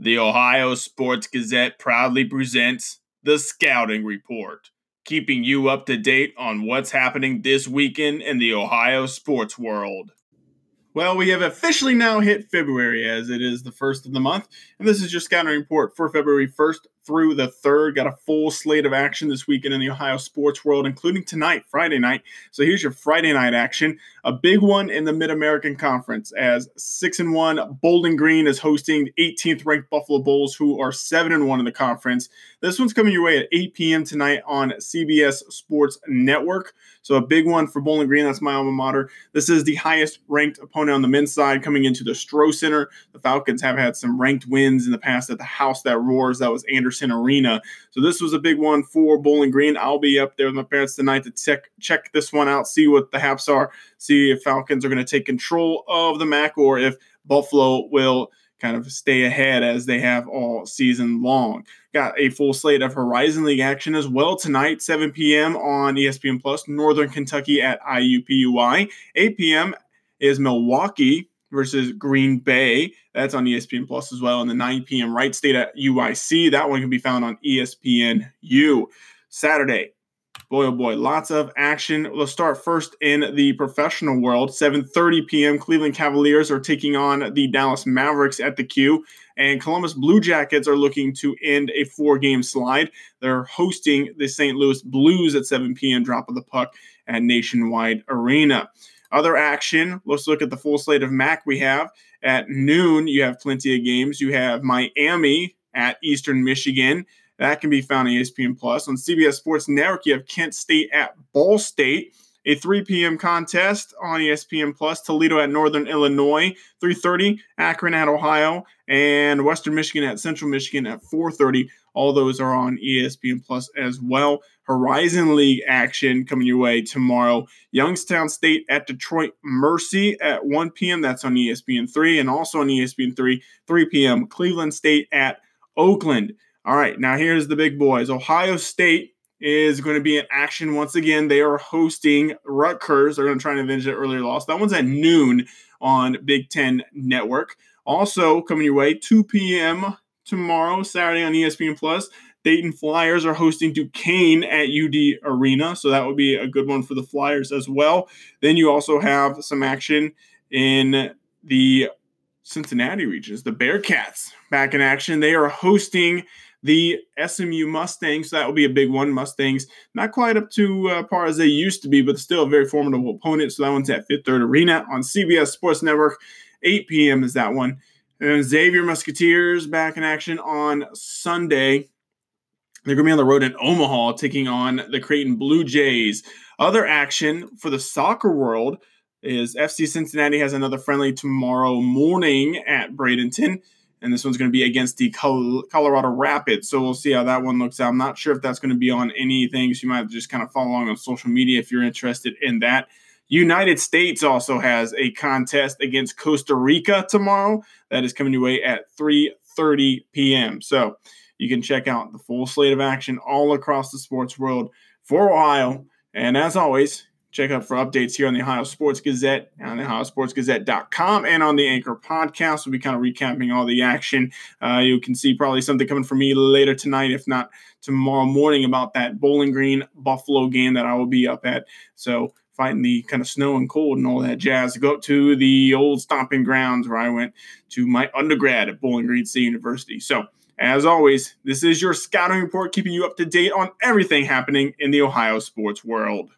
The Ohio Sports Gazette proudly presents the Scouting Report, keeping you up to date on what's happening this weekend in the Ohio sports world. Well, we have officially now hit February as it is the first of the month, and this is your scouting report for February 1st through the 3rd. Got a full slate of action this weekend in the Ohio sports world, including tonight, Friday night. So here's your Friday night action. A big one in the Mid American Conference as 6 and 1 Bowling Green is hosting 18th ranked Buffalo Bulls, who are 7 and 1 in the conference. This one's coming your way at 8 p.m. tonight on CBS Sports Network. So a big one for Bowling Green. That's my alma mater. This is the highest ranked opponent on the men's side coming into the Stroh Center. The Falcons have had some ranked wins in the past at the House That Roars. That was Anderson Arena. So this was a big one for Bowling Green. I'll be up there with my parents tonight to check check this one out, see what the haps are, see if Falcons are going to take control of the MAC or if Buffalo will kind of stay ahead as they have all season long. Got a full slate of Horizon League action as well tonight, 7 p.m. on ESPN Plus, Northern Kentucky at IUPUI. 8 p.m. is Milwaukee versus Green Bay. That's on ESPN Plus as well. And the 9 p.m. Wright State at UIC. That one can be found on ESPN U. Saturday, boy oh boy lots of action let's start first in the professional world 7.30 p.m cleveland cavaliers are taking on the dallas mavericks at the q and columbus blue jackets are looking to end a four game slide they're hosting the st louis blues at 7 p.m drop of the puck at nationwide arena other action let's look at the full slate of mac we have at noon you have plenty of games you have miami at eastern michigan that can be found on ESPN Plus. On CBS Sports Network, you have Kent State at Ball State. A 3 p.m. contest on ESPN Plus. Toledo at Northern Illinois. 3:30. Akron at Ohio, and Western Michigan at Central Michigan at 4:30. All those are on ESPN Plus as well. Horizon League action coming your way tomorrow. Youngstown State at Detroit Mercy at 1 p.m. That's on ESPN 3, and also on ESPN 3, 3 p.m. Cleveland State at Oakland. All right, now here's the big boys. Ohio State is going to be in action once again. They are hosting Rutgers. They're going to try and avenge that earlier loss. That one's at noon on Big Ten Network. Also coming your way, 2 p.m. tomorrow, Saturday on ESPN Plus. Dayton Flyers are hosting Duquesne at UD Arena, so that would be a good one for the Flyers as well. Then you also have some action in the Cincinnati regions. The Bearcats back in action. They are hosting the SMU Mustangs. So that will be a big one. Mustangs not quite up to uh, par as they used to be, but still a very formidable opponent. So that one's at Fifth Third Arena on CBS Sports Network. 8 p.m. is that one. And Xavier Musketeers back in action on Sunday. They're going to be on the road in Omaha, taking on the Creighton Blue Jays. Other action for the soccer world is FC Cincinnati has another friendly tomorrow morning at Bradenton and this one's going to be against the Colorado Rapids. So we'll see how that one looks out. I'm not sure if that's going to be on anything, so you might just kind of follow along on social media if you're interested in that. United States also has a contest against Costa Rica tomorrow. That is coming your way at 3:30 p.m. So you can check out the full slate of action all across the sports world for Ohio. And as always, Check out for updates here on the Ohio Sports Gazette, on the OhioSportsGazette.com, and on the Anchor Podcast. We'll be kind of recapping all the action. Uh, you can see probably something coming from me later tonight, if not tomorrow morning, about that Bowling Green Buffalo game that I will be up at. So fighting the kind of snow and cold and all that jazz. To go up to the old stomping grounds where I went to my undergrad at Bowling Green State University. So, as always, this is your scouting report, keeping you up to date on everything happening in the Ohio sports world.